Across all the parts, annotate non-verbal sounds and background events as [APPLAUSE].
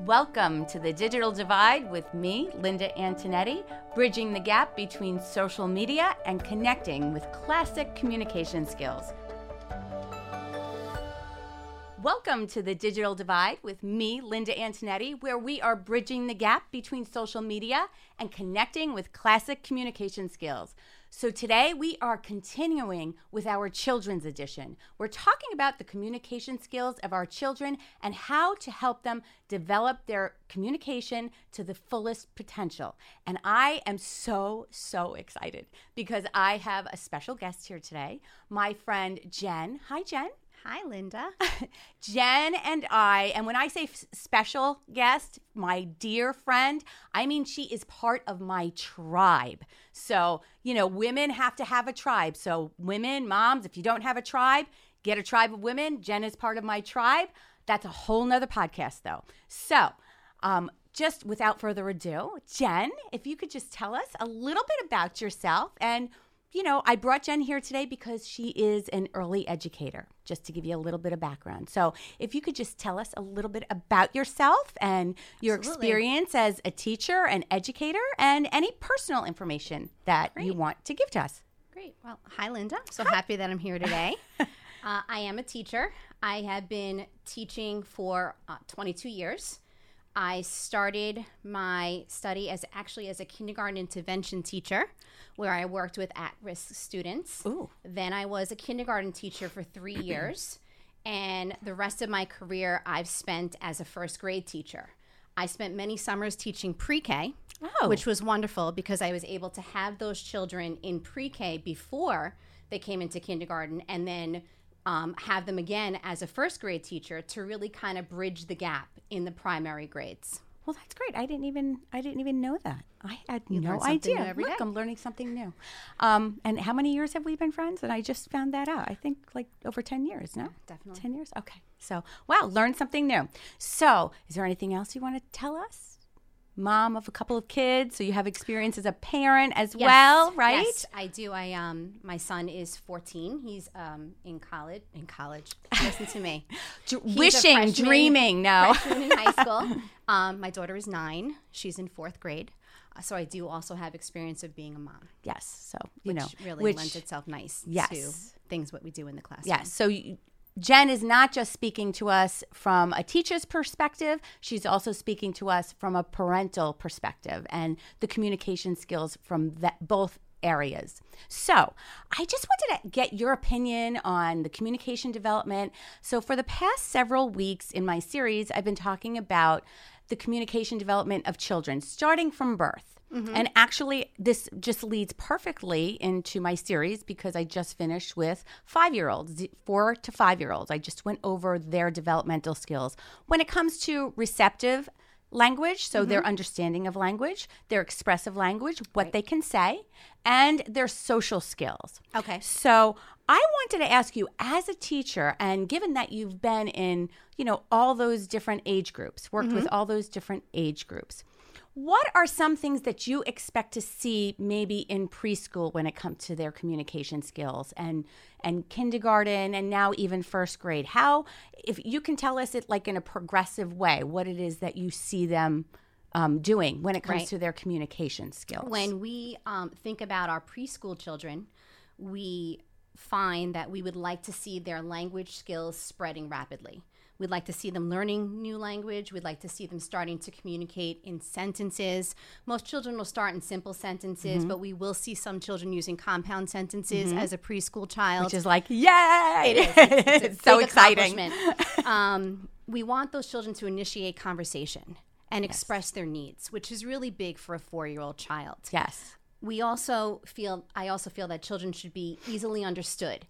Welcome to the Digital Divide with me, Linda Antonetti, bridging the gap between social media and connecting with classic communication skills. Welcome to the Digital Divide with me, Linda Antonetti, where we are bridging the gap between social media and connecting with classic communication skills. So today we are continuing with our children's edition. We're talking about the communication skills of our children and how to help them develop their communication to the fullest potential. And I am so, so excited because I have a special guest here today, my friend Jen. Hi, Jen. Hi, Linda. [LAUGHS] Jen and I, and when I say f- special guest, my dear friend, I mean she is part of my tribe. So, you know, women have to have a tribe. So, women, moms, if you don't have a tribe, get a tribe of women. Jen is part of my tribe. That's a whole nother podcast, though. So, um, just without further ado, Jen, if you could just tell us a little bit about yourself and you know, I brought Jen here today because she is an early educator, just to give you a little bit of background. So, if you could just tell us a little bit about yourself and your Absolutely. experience as a teacher and educator and any personal information that you want to give to us. Great. Well, hi, Linda. So happy that I'm here today. [LAUGHS] uh, I am a teacher. I have been teaching for uh, 22 years. I started my study as actually as a kindergarten intervention teacher, where I worked with at-risk students. Ooh. Then I was a kindergarten teacher for three [CLEARS THROAT] years, and the rest of my career I've spent as a first grade teacher. I spent many summers teaching pre-K, Oh. which was wonderful because I was able to have those children in pre-K before they came into kindergarten, and then um, have them again as a first grade teacher to really kind of bridge the gap in the primary grades. Well, that's great. I didn't even I didn't even know that. I had You no idea. Look, day. I'm learning something new. Um, and how many years have we been friends? And I just found that out. I think like over ten years. No, definitely. ten years. Okay. So wow, learn something new. So, is there anything else you want to tell us? Mom of a couple of kids, so you have experience as a parent as Yes. well, right? Yes, I do. I um, my son is 14. He's um in college. In college, listen to me. [LAUGHS] A wishing, freshman- dreaming. No. freshman in high school. [LAUGHS] Um, my daughter is nine. She's in fourth grade. Uh, so I do also have experience of being a mom, yes. So you which know, really which lends itself nice Yes. to things what we do in the classroom. Yes. So you, Jen is not just speaking to us from a teacher's perspective, she's also speaking to us from a parental perspective and the communication skills from that both areas. So, I just wanted to get your opinion on the communication development. So, for the past several weeks in my series, I've been talking about the communication development of children starting from birth. Mm-hmm. And actually, this just leads perfectly into my series because I just finished with five year olds, four to five year olds. I just went over their developmental skills. When it comes to receptive language, so their mm-hmm. understanding of language, their expressive language, what they can say, and their social skills. Okay. So I wanted to ask you, as a teacher, and given that you've been in, you know, all those different age groups, worked with mm-hmm. all those different age groups, what are some things that you expect to see maybe in preschool when it comes to their communication skills and and kindergarten and now even first grade? How if you can tell us it like in a progressive way, what it is that you see them um, doing when it comes Right. to their communication skills? When we um, think about our preschool children, we find that we would like to see their language skills spreading rapidly. We'd like to see them learning new language. We'd like to see them starting to communicate in sentences. Most children will start in simple sentences, Mm-hmm. but we will see some children using compound sentences as a preschool child. which is like, yay! It is. It's, it's a [LAUGHS] so exciting. [LAUGHS] um, we want those children to initiate conversation and express their needs, which is really big for a four-year-old child. Yes. We also feel, I also feel that children should be easily understood.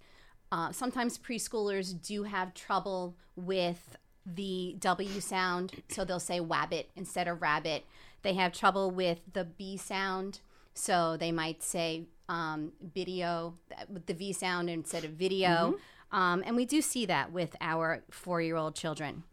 Uh, sometimes preschoolers do have trouble with the W sound, so they'll say wabbit instead of rabbit. They have trouble with the B sound, so they might say um, video with the V sound instead of video. Um, and we do see that with our four year old children.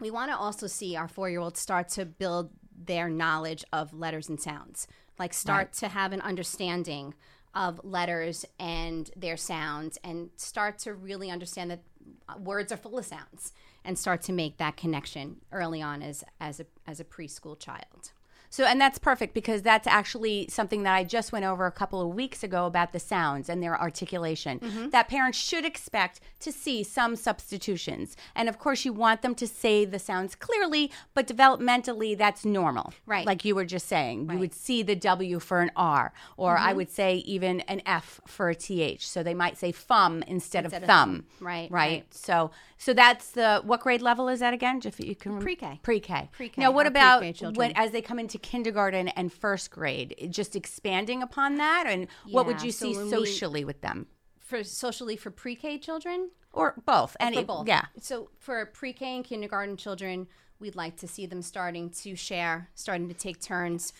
We want to also see our four year olds start to build their knowledge of letters and sounds, like start to have an understanding of letters and their sounds, and start to really understand that uh, words are full of sounds. and start to make that connection early on as as a as a preschool child. So, and that's perfect because that's actually something that I just went over a couple of weeks ago about the sounds and their articulation. Mm-hmm. That parents should expect to see some substitutions. And of course, you want them to say the sounds clearly, but developmentally, that's normal. Right. Like you were just saying, you would see the W for an R, or I Mm-hmm. would say even an F for a TH. So they might say fum instead, Instead of thumb. Right, Right. right. So, so that's the, what grade level is that again? If you can Pre-K. Pre-K. Pre-K, Now, what about when as they come into kindergarten and first grade? Just expanding upon that, and what would you so see when we- socially with them, For socially for pre-K children, or both? Any, for both. Yeah. So for pre-K and kindergarten children, we'd like to see them starting to share, starting to take turns,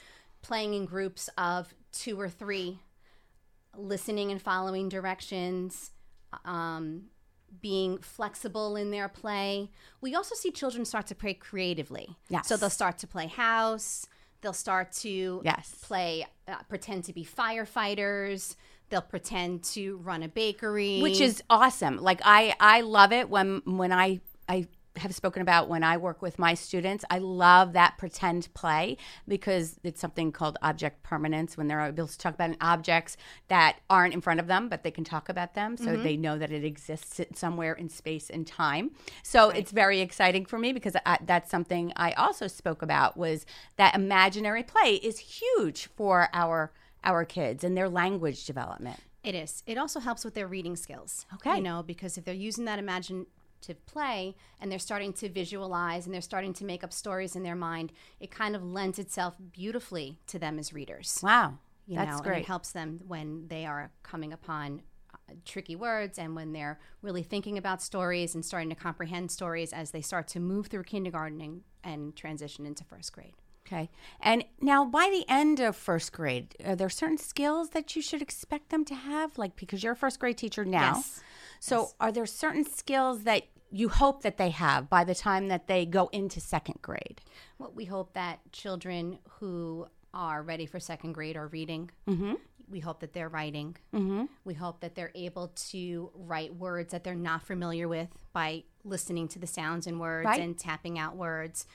playing in groups of two or three, listening and following directions, um, being flexible in their play. We also see children start to play creatively. Yes. So they'll start to play house. They'll start to Yes. play, uh, pretend to be firefighters. They'll pretend to run a bakery, which is awesome. Like I, I love it when when I I have spoken about when I work with my students. I love that pretend play because it's something called object permanence when they're able to talk about objects that aren't in front of them, but they can talk about them, so mm-hmm. they know that it exists somewhere in space and time. So it's very exciting for me because I, that's something I also spoke about was that imaginary play is huge for our our kids and their language development. It is. It also helps with their reading skills. Okay. You know, because if they're using that imaginative play and they're starting to visualize and they're starting to make up stories in their mind, it kind of lends itself beautifully to them as readers. Wow. You That's know, great. it helps them when they are coming upon uh, tricky words and when they're really thinking about stories and starting to comprehend stories as they start to move through kindergarten and, and transition into first grade. Okay. And now, by the end of first grade, are there certain skills that you should expect them to have? Like, because you're a first grade teacher now. Yes. So, are there certain skills that you hope that they have by the time that they go into second grade? Well, we hope that children who are ready for second grade are reading. Mm-hmm. We hope that they're writing. Mm-hmm. We hope that they're able to write words that they're not familiar with by listening to the sounds and words Right. and tapping out words.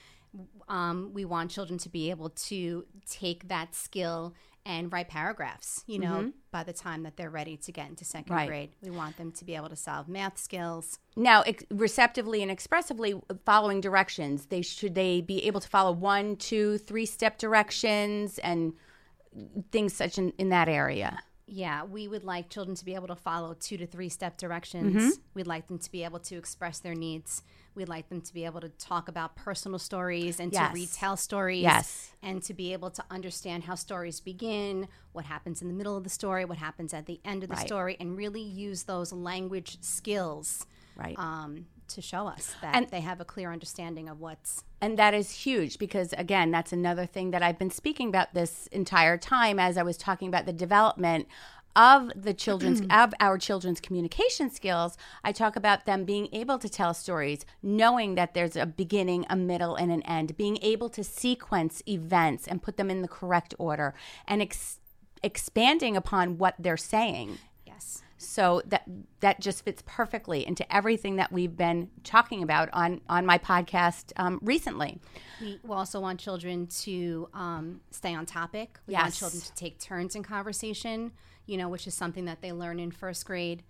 Um, we want children to be able to take that skill and write paragraphs, you know, by the time that they're ready to get into second Mm-hmm. Right. grade. We want them to be able to solve math skills. Now, ex- receptively and expressively following directions, they should they be able to follow one, two, three step directions and things such in, in that area. Yeah, we would like children to be able to follow two to three step directions. Mm-hmm. We'd like them to be able to express their needs. We'd like them to be able to talk about personal stories and Yes. to retell stories. Yes. And to be able to understand how stories begin, what happens in the middle of the story, what happens at the end of the Right. story, and really use those language skills Right. um, to show us that And- they have a clear understanding of what's And that is huge because, again, that's another thing that I've been speaking about this entire time as I was talking about the development of the children's [CLEARS THROAT] of our children's communication skills i talk about them being able to tell stories knowing that there's a beginning a middle and an end being able to sequence events and put them in the correct order and ex- expanding upon what they're saying. So that that just fits perfectly into everything that we've been talking about on on my podcast um, recently. We also want children to um, stay on topic. We want children to take turns in conversation, you know, which is something that they learn in first grade.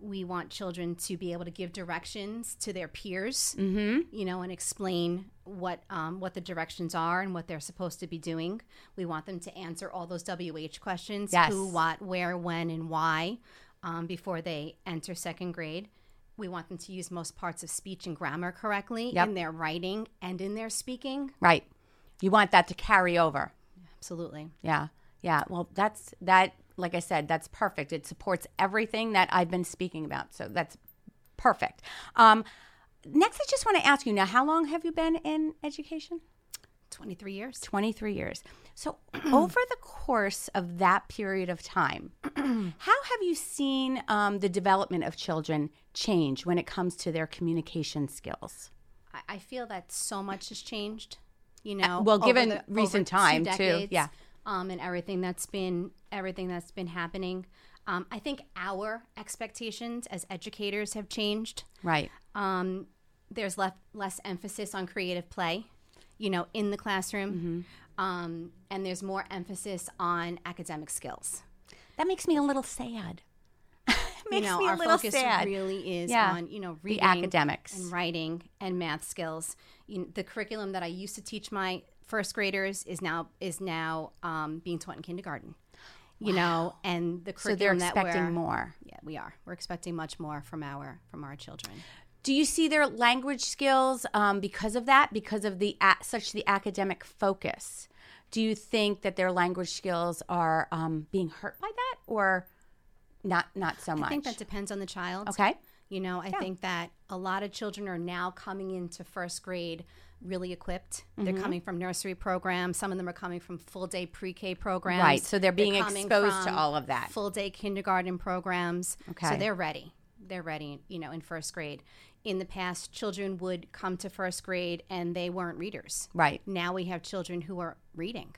We want children to be able to give directions to their peers, mm-hmm. you know, and explain what um, what the directions are and what they're supposed to be doing. We want them to answer all those WH questions: Yes. who, what, where, when, and why, um, before they enter second grade. We want them to use most parts of speech and grammar correctly Yep. in their writing and in their speaking. Right. You want that to carry over. Absolutely. Yeah. Yeah. Well, that's that. Like I said, that's perfect. It supports everything that I've been speaking about. So that's perfect. Um, next, I just want to ask you now, how long have you been in education? 23 years. 23 years. So, [CLEARS THROAT] over the course of that period of time, [CLEARS THROAT] how have you seen um, the development of children change when it comes to their communication skills? I, I feel that so much has changed, you know. well, given the- recent time, too. decades, Yeah. Um, and everything that's been everything that's been happening. Um, I think our expectations as educators have changed. Right. Um, there's less less emphasis on creative play, you know, in the classroom, um, and there's more emphasis on academic skills. That makes me a little sad. [LAUGHS] You know, me a our little focus sad. really is Yeah. on you know the academics, and writing and math skills. You know, the curriculum that I used to teach my first graders is now is now um, being taught in kindergarten. You know, and the curriculum So they're curriculum that expecting we're, more. Yeah, we are. We're expecting much more from our from our children. Do you see their language skills um, because of that? Because of the such the academic focus? Do you think that their language skills are um, being hurt by that, or not? Not so much. I think that depends on the child. okay. You know, I think that a lot of children are now coming into first grade really equipped. Mm-hmm. They're coming from nursery programs. Some of them are coming from full day pre K programs. Right, so they're being coming exposed to all of that. Full day kindergarten programs. Okay. So they're ready. They're ready, you know, in first grade. In the past, children would come to first grade and they weren't readers. Right. Now we have children who are reading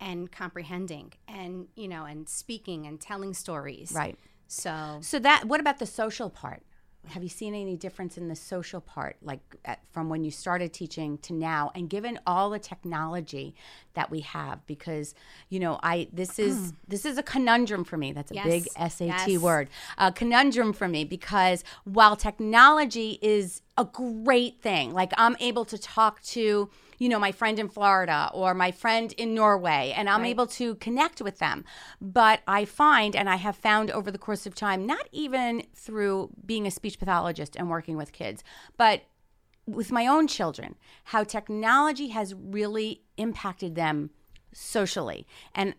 and comprehending and, you know, and speaking and telling stories. Right. So So that. What about the social part? Have you seen any difference in the social part, like at, from when you started teaching to now? And given all the technology that we have, because you know, I this is mm. this is a conundrum for me. That's a Yes. big SAT Yes. word. A conundrum for me because while technology is a great thing, like I'm able to talk to you know my friend in Florida or my friend in Norway, and I'm able to connect with them. But I find, and I have found over the course of time, not even through being a speech pathologist and working with kids, but with my own children, how technology has really impacted them socially. And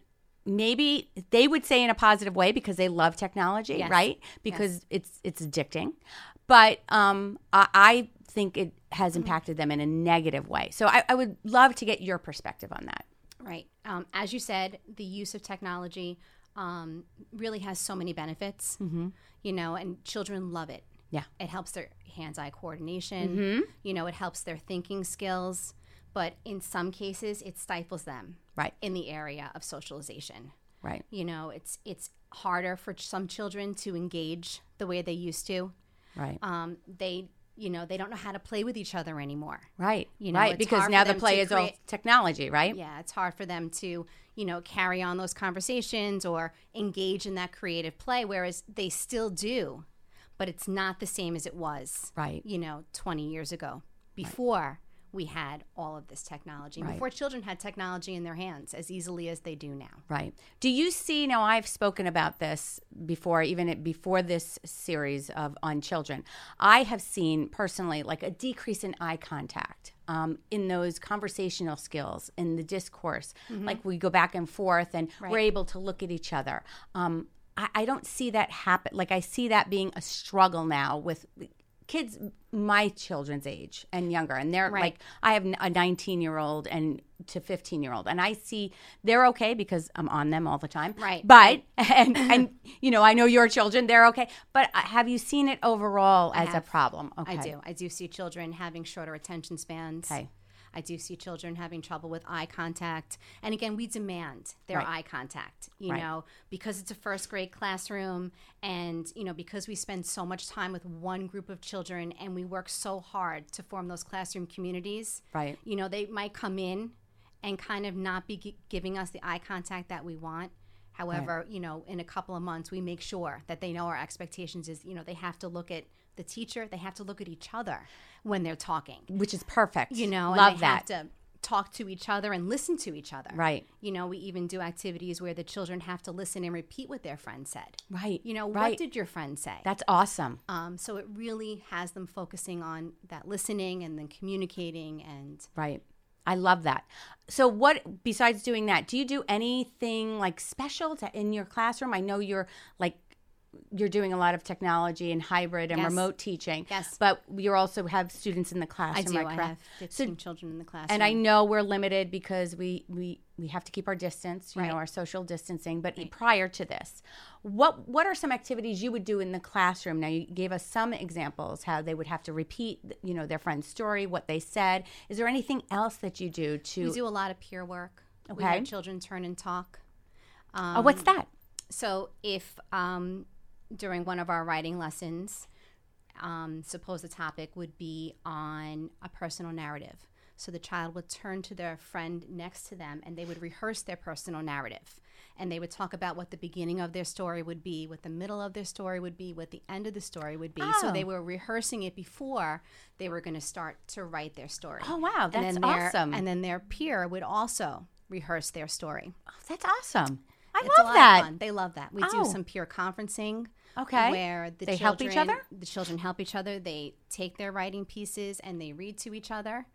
maybe they would say in a positive way because they love technology, Yes. right? Because it's it's addicting. But um, I, I think it has impacted them in a negative way. So I, I would love to get your perspective on that. Right. Um, as you said, the use of technology um, really has so many benefits, you know, and children love it. Yeah. It helps their hands eye coordination, you know, it helps their thinking skills, but in some cases, it stifles them Right. in the area of socialization. Right. You know, it's it's harder for some children to engage the way they used to. Right. Um, they, you know, they don't know how to play with each other anymore. Right. you know, right. Because now the play is all technology, right? Yeah, it's hard for them to, you know, carry on those conversations or engage in that creative play, whereas they still do, but it's not the same as it was, Right. you know, 20 years ago before we had all of this technology, Right. before children had technology in their hands as easily as they do now. Right. Do you see now I've spoken about this before even before this series of on children. I have seen personally like a decrease in eye contact. Um, in those conversational skills, in the discourse, like we go back and forth, and we're able to look at each other. Um, I, I don't see that happen. Like I see that being a struggle now with kids my children's age and younger and they're Right. like i have a 19 year old and to 15 year old and i see they're okay because i'm on them all the time Right. but [LAUGHS] and and you know i know your children they're okay but uh, have you seen it overall as a problem okay I do. I do see children having shorter attention spans. Okay. I do see children having trouble with eye contact. And again, we demand their Right. eye contact, you Right. know, because it's a first grade classroom and, you know, because we spend so much time with one group of children and we work so hard to form those classroom communities. Right. You know, they might come in and kind of not be gi- giving us the eye contact that we want. However, you know, in a couple of months, we make sure that they know our expectations is, you know, they have to look at the teacher, they have to look at each other when they're talking, which is perfect you know, I love that have to talk to each other and listen to each other. right You know, we even do activities where the children have to listen and repeat what their friend said. right You know, right what did your friend say? that's awesome um, so it really has them focusing on that listening and then communicating and Right. I love that. So what besides doing that, do you do anything like special to in your classroom? I know you're like you're doing a lot of technology and hybrid and Yes. remote teaching. Yes. But you also have students in the I do. I correct? have So children in the classroom. and I know we're limited because we we we have to keep our distance, you Right. know, our social distancing. But prior to this, what what are some activities you would do in the classroom? Now you gave us some examples how they would have to repeat, you know, their friend's story, what they said. Is there anything else that you do to? we do a lot of peer work. We Okay. have children turn and talk. oh, what's that? So if um, during one of our writing lessons, um, suppose the topic would be on a personal narrative. So the child would turn to their friend next to them and they would rehearse their personal narrative. And they would talk about what the beginning of their story would be, what the middle of their story would be, what the end of the story would be. So Oh. they were rehearsing it before they were going to start to write their story. Oh, wow, that's then their- awesome. And then their peer would also rehearse their story. Oh, that's awesome. I It's love that. They love that. We Oh. do some peer conferencing. Okay. Where the They help each other? The children help each other. They take their writing pieces and they read to each other,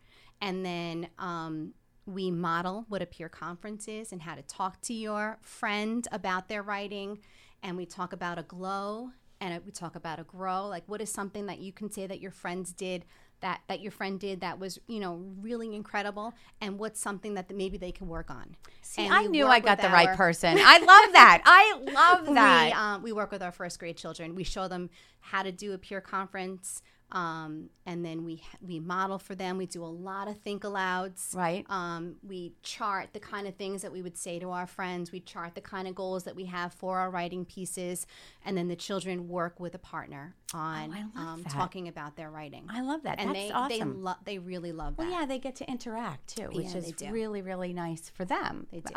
and then um, we model what a peer conference is and how to talk to your friend about their writing, and we talk about a glow and we talk about a grow. Like, what is something that you can say that your friends did that that your friend did that was you know really incredible, and what's something that maybe they can work on. See, And I knew I got the right person. [LAUGHS] I love that. I love that. we, um, we work with our first grade children. We show them how to do a peer conference, um, and then we we model for them. We do a lot of think alouds. Right. Um, we chart the kind of things that we would say to our friends. We chart the kind of goals that we have for our writing pieces, and then the children work with a partner on Oh, um, talking about their writing. I love that. and That's they awesome. they lo- they really love that. Well, yeah, they get to interact too, which Yeah, is really, really nice for them. They do.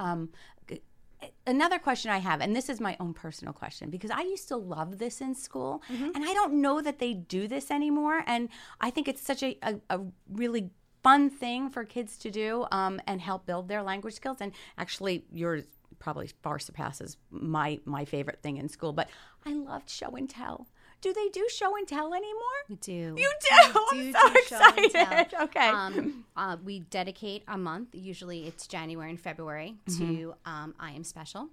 Another question I have, and this is my own personal question, because I used to love this in school, Mm-hmm. and I don't know that they do this anymore. And I think it's such a, a, a really fun thing for kids to do um, and help build their language skills. And actually, yours probably far surpasses my my favorite thing in school. But I loved show and tell. Do they do show and tell anymore? We do. You do. We [LAUGHS] I'm do so do show and tell. excited. [LAUGHS] Okay. Um, uh, we dedicate a month. Usually, it's January and February to Mm-hmm. um, I am special,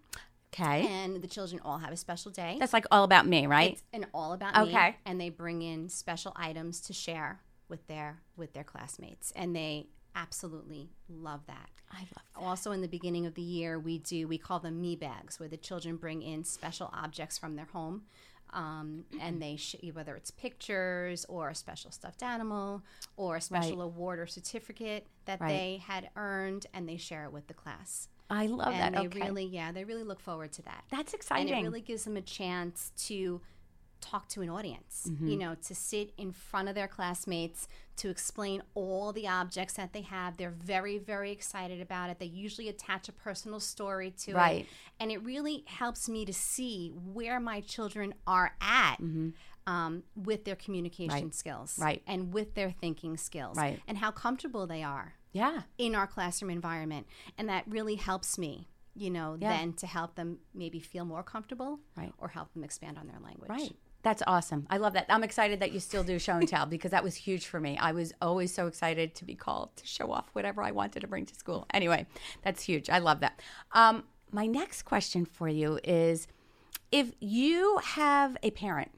okay. and the children all have a special day. That's like all about me, right? It's an all about me. Okay. And they bring in special items to share with their with their classmates, and they absolutely love that. I love that. Also, in the beginning of the year, we do we call them me bags, where the children bring in special objects from their home, um, and they sh- whether it's pictures or a special stuffed animal or a special Right. award or certificate that Right. they had earned, and they share it with the class. I love and that. they okay. really, yeah, they really look forward to that. That's And exciting. it really gives them a chance to talk to an audience, Mm-hmm. you know, to sit in front of their classmates, to explain all the objects that they have. They're very, very excited about it. They usually attach a personal story to Right. it. And it really helps me to see where my children are at. Um, with their communication Mm-hmm. Right. skills, Right. and with their thinking skills, Right. and how comfortable they are yeah. in our classroom environment. And that really helps me, you know, Yeah. then to help them maybe feel more comfortable Right. or help them expand on their language. Right. That's awesome. I love that. I'm excited that you still do show and tell because that was huge for me. I was always so excited to be called to show off whatever I wanted to bring to school. Anyway, that's huge. I love that. Um, my next question for you is if you have a parent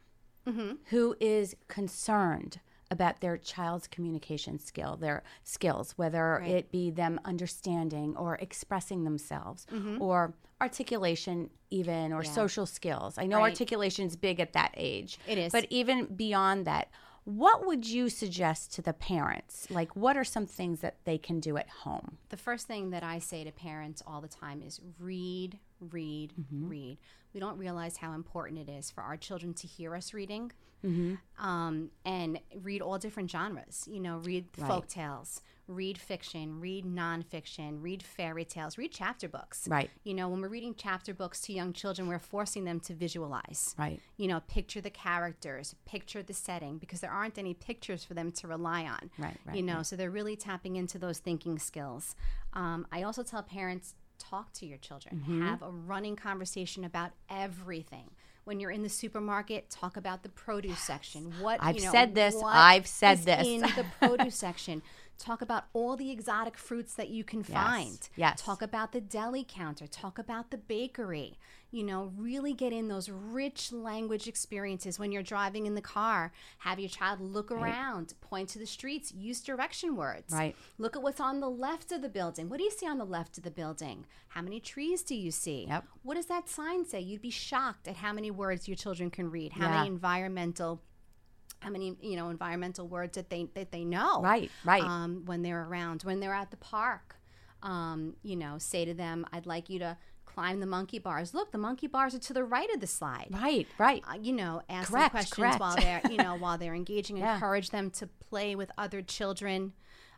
who is concerned about their child's communication skill, their skills, whether it be them understanding or expressing themselves or articulation even or social skills. I know Right. articulation is big at that age. It is. But even beyond that, what would you suggest to the parents? Like what are some things that they can do at home? The first thing that I say to parents all the time is read, read, Mm-hmm. read. We don't realize how important it is for our children to hear us reading. Mm-hmm. Um, and read all different genres. You know, read Right. folk tales, read fiction, read nonfiction, read fairy tales, read chapter books. Right. You know, when we're reading chapter books to young children, we're forcing them to visualize. Right. You know, picture the characters, picture the setting, because there aren't any pictures for them to rely on. Right, right, You know, so they're really tapping into those thinking skills. Um, I also tell parents talk to your children, Mm-hmm. have a running conversation about everything. When you're in the supermarket, talk about the produce section. What I've you know, said this. I've said this. in the produce section. [LAUGHS] Talk about all the exotic fruits that you can find. yes. Talk about the deli counter. Talk about the bakery. You know, really get in those rich language experiences when you're driving in the car. Have your child look around, point to the streets, use direction words. Right. Look at what's on the left of the building. What do you see on the left of the building? How many trees do you see? Yep. What does that sign say? You'd be shocked at how many words your children can read, how Yeah. many environmental how many you know environmental words that they that they know Right, right. um, when they're around when they're at the park Um, you know, say to them, I'd like you to climb the monkey bars. Look, the monkey bars are to the right of the slide. Right, right. Uh, you know, ask Correct, them questions correct. while they're, you know, [LAUGHS] while they're engaging. Yeah. Encourage them to play with other children.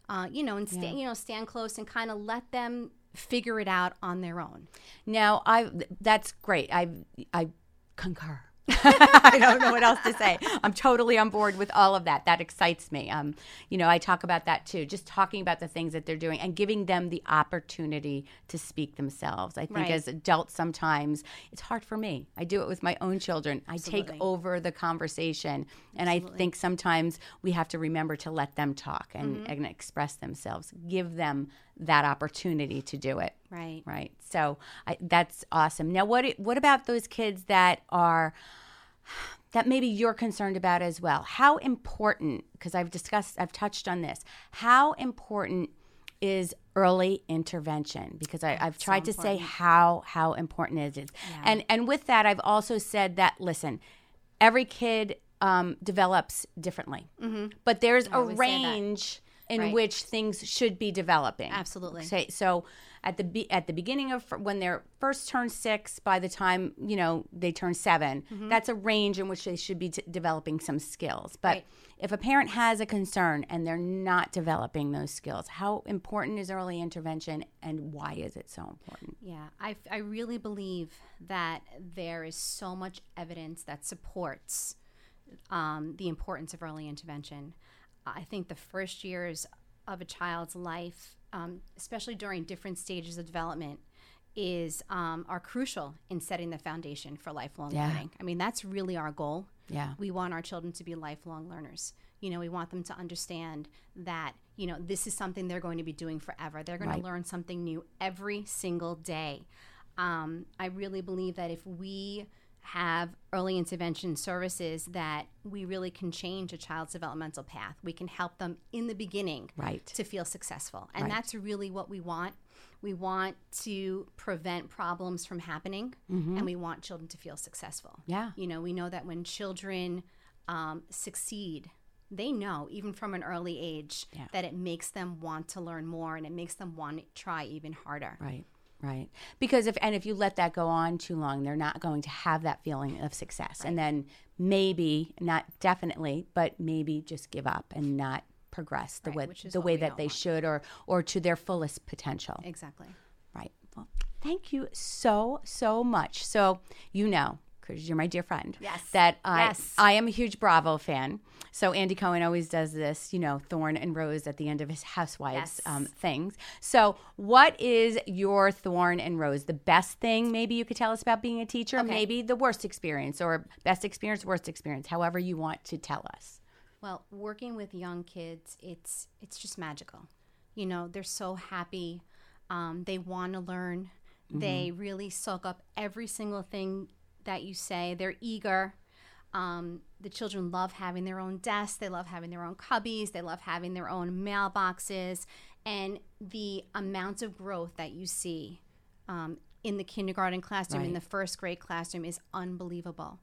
Uh, you know, and stand, you know, stand close and kind of let them figure it out on their own. Now, I that's great. I I concur. [LAUGHS] I don't know what else to say. I'm totally on board with all of that. That excites me. Um, you know, I talk about that too. Just talking about the things that they're doing and giving them the opportunity to speak themselves. I think Right. as adults sometimes it's hard for me. I do it with my own children. I take over the conversation, and I think sometimes we have to remember to let them talk and, Mm-hmm. and express themselves. Give them that opportunity to do it. Right. Right. So I, that's awesome. Now, what what about those kids that are that maybe you're concerned about as well? How important? Because I've discussed, I've touched on this. How important is early intervention? Because I, I've tried to say how how important it is, and and with that, I've also said that listen, every kid um, develops differently, mm-hmm. but there's a always that. range in Right. which things should be developing. Absolutely. Okay, so at the be- at the beginning of when they're first turn six, by the time you know they turn 7 Mm-hmm. that's a range in which they should be t- developing some skills. But Right. if a parent has a concern and they're not developing those skills, how important is early intervention, and why is it so important? Yeah, I, I really believe that there is so much evidence that supports um, the importance of early intervention. I think the first years of a child's life, um, especially during different stages of development, is um, are crucial in setting the foundation for lifelong Yeah. learning. I mean, that's really our goal. Yeah. We want our children to be lifelong learners. You know, we want them to understand that, you know, this is something they're going to be doing forever. They're going Right. to learn something new every single day. Um, I really believe that if we have early intervention services that we really can change a child's developmental path. We can help them in the beginning Right. to feel successful. And Right. that's really what we want. We want to prevent problems from happening and we want children to feel successful. Yeah. You know, we know that when children um, succeed, they know, even from an early age, Yeah. that it makes them want to learn more and it makes them want to try even harder. Right. Right. Because if and if you let that go on too long, they're not going to have that feeling of success. And then maybe, not definitely, but maybe just give up and not progress the Right, way the way that they want. should or or to their fullest potential. Exactly. Right. Well, thank you so so much. So, you know, cuz you're my dear friend. Yes. That I Yes. I am a huge Bravo fan. So Andy Cohen always does this, you know, thorn and rose at the end of his housewives Yes. um, things. So, what is your thorn and rose? The best thing maybe you could tell us about being a teacher, Okay. maybe the worst experience or best experience, worst experience, however you want to tell us. Well, working with young kids, it's it's just magical. You know, they're so happy. Um, they want to learn. They really soak up every single thing that you say. They're eager. Um, the children love having their own desks. They love having their own cubbies. They love having their own mailboxes. And the amount of growth that you see um, in the kindergarten classroom, in the first grade classroom, is unbelievable.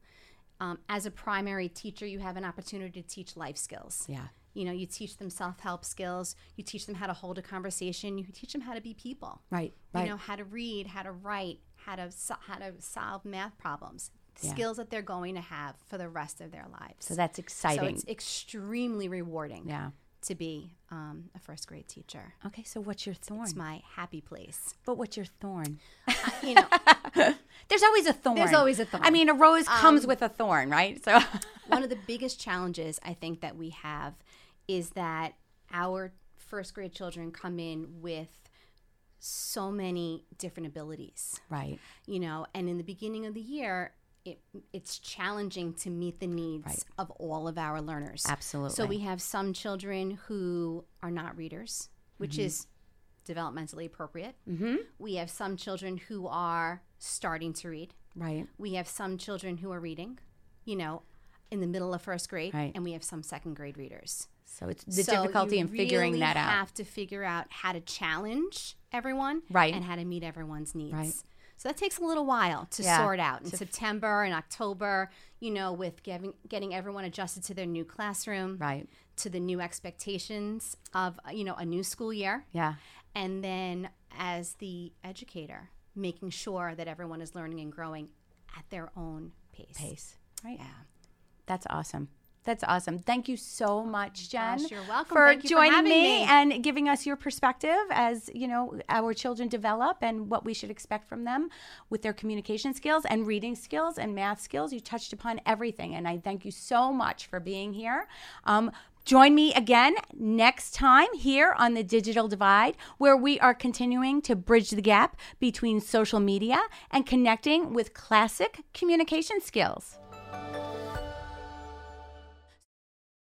Um, as a primary teacher, you have an opportunity to teach life skills. Yeah. You know, you teach them self help skills. You teach them how to hold a conversation. You teach them how to be people. Right. Right. You know, how to read, how to write, how to so- how to solve math problems. Yeah. Skills that they're going to have for the rest of their lives. so that's exciting So it's extremely rewarding yeah. to be um, a first grade teacher. Okay, so what's your thorn? It's my happy place. but what's your thorn? You know, [LAUGHS] There's always a thorn. There's always a thorn. I mean, a rose comes with a thorn, right? So [LAUGHS] one of the biggest challenges I think that we have is that our first grade children come in with so many different abilities, Right. you know, and in the beginning of the year, it, it's challenging to meet the needs Right. of all of our learners. Absolutely. So we have some children who are not readers, which Mm-hmm. is developmentally appropriate. Mm-hmm. We have some children who are starting to read. Right. We have some children who are reading, you know, in the middle of first grade, Right. and we have some second grade readers. So it's the So difficulty you in figuring really that out. We have to figure out how to challenge everyone, Right. and how to meet everyone's needs. Right. So that takes a little while to Yeah. sort out in September and October. You know, with getting getting everyone adjusted to their new classroom, Right. to the new expectations of uh, you know a new school year, Yeah. and then as the educator, making sure that everyone is learning and growing at their own pace. Pace. Right. Yeah. That's awesome. That's awesome. Thank you so much, Jen. gosh, you're welcome. For you joining having me, me. and giving us your perspective as, you know, our children develop and what we should expect from them with their communication skills and reading skills and math skills. You touched upon everything, and I thank you so much for being here. Um, Join me again next time here on the Digital Divide, where we are continuing to bridge the gap between social media and connecting with classic communication skills.